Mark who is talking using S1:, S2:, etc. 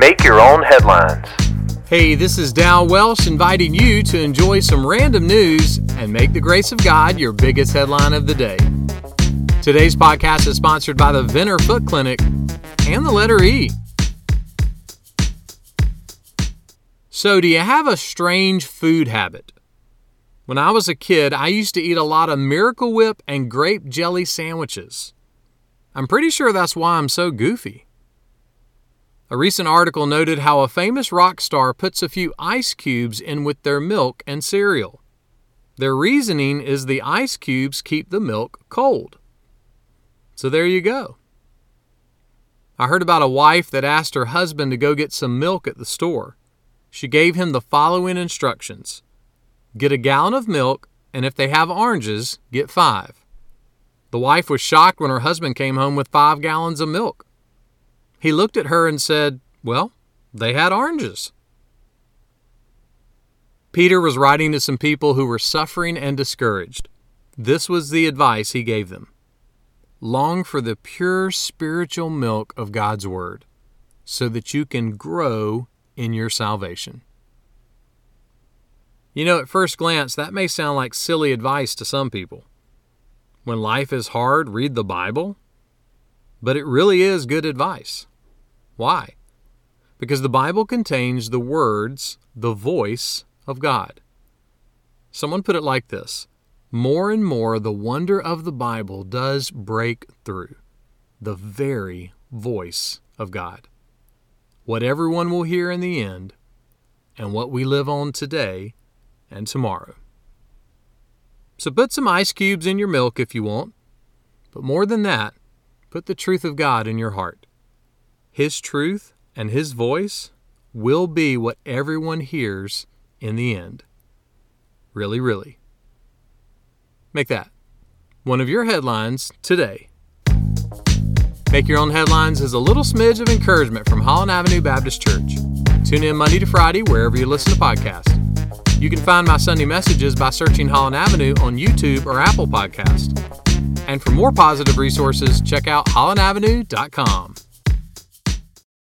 S1: Make your own headlines.
S2: Hey, this is Dal Welsh inviting you to enjoy some random news and make the grace of God your biggest headline of the day. Today's podcast is sponsored by the Venner Foot Clinic and the letter E. So, do you have a strange food habit? When I was a kid, I used to eat a lot of Miracle Whip and grape jelly sandwiches. I'm pretty sure that's why I'm so goofy. A recent article noted how a famous rock star puts a few ice cubes in with their milk and cereal. Their reasoning is the ice cubes keep the milk cold. So there you go. I heard about a wife that asked her husband to go get some milk at the store. She gave him the following instructions Get a gallon of milk, and if they have oranges, get five. The wife was shocked when her husband came home with five gallons of milk. He looked at her and said, Well, they had oranges. Peter was writing to some people who were suffering and discouraged. This was the advice he gave them Long for the pure spiritual milk of God's Word, so that you can grow in your salvation. You know, at first glance, that may sound like silly advice to some people. When life is hard, read the Bible. But it really is good advice. Why? Because the Bible contains the words, the voice of God. Someone put it like this More and more, the wonder of the Bible does break through the very voice of God. What everyone will hear in the end, and what we live on today and tomorrow. So put some ice cubes in your milk if you want, but more than that, put the truth of God in your heart. His truth and His voice will be what everyone hears in the end. Really, really. Make that one of your headlines today. Make Your Own Headlines is a little smidge of encouragement from Holland Avenue Baptist Church. Tune in Monday to Friday wherever you listen to podcasts. You can find my Sunday messages by searching Holland Avenue on YouTube or Apple Podcast. And for more positive resources, check out hollandavenue.com.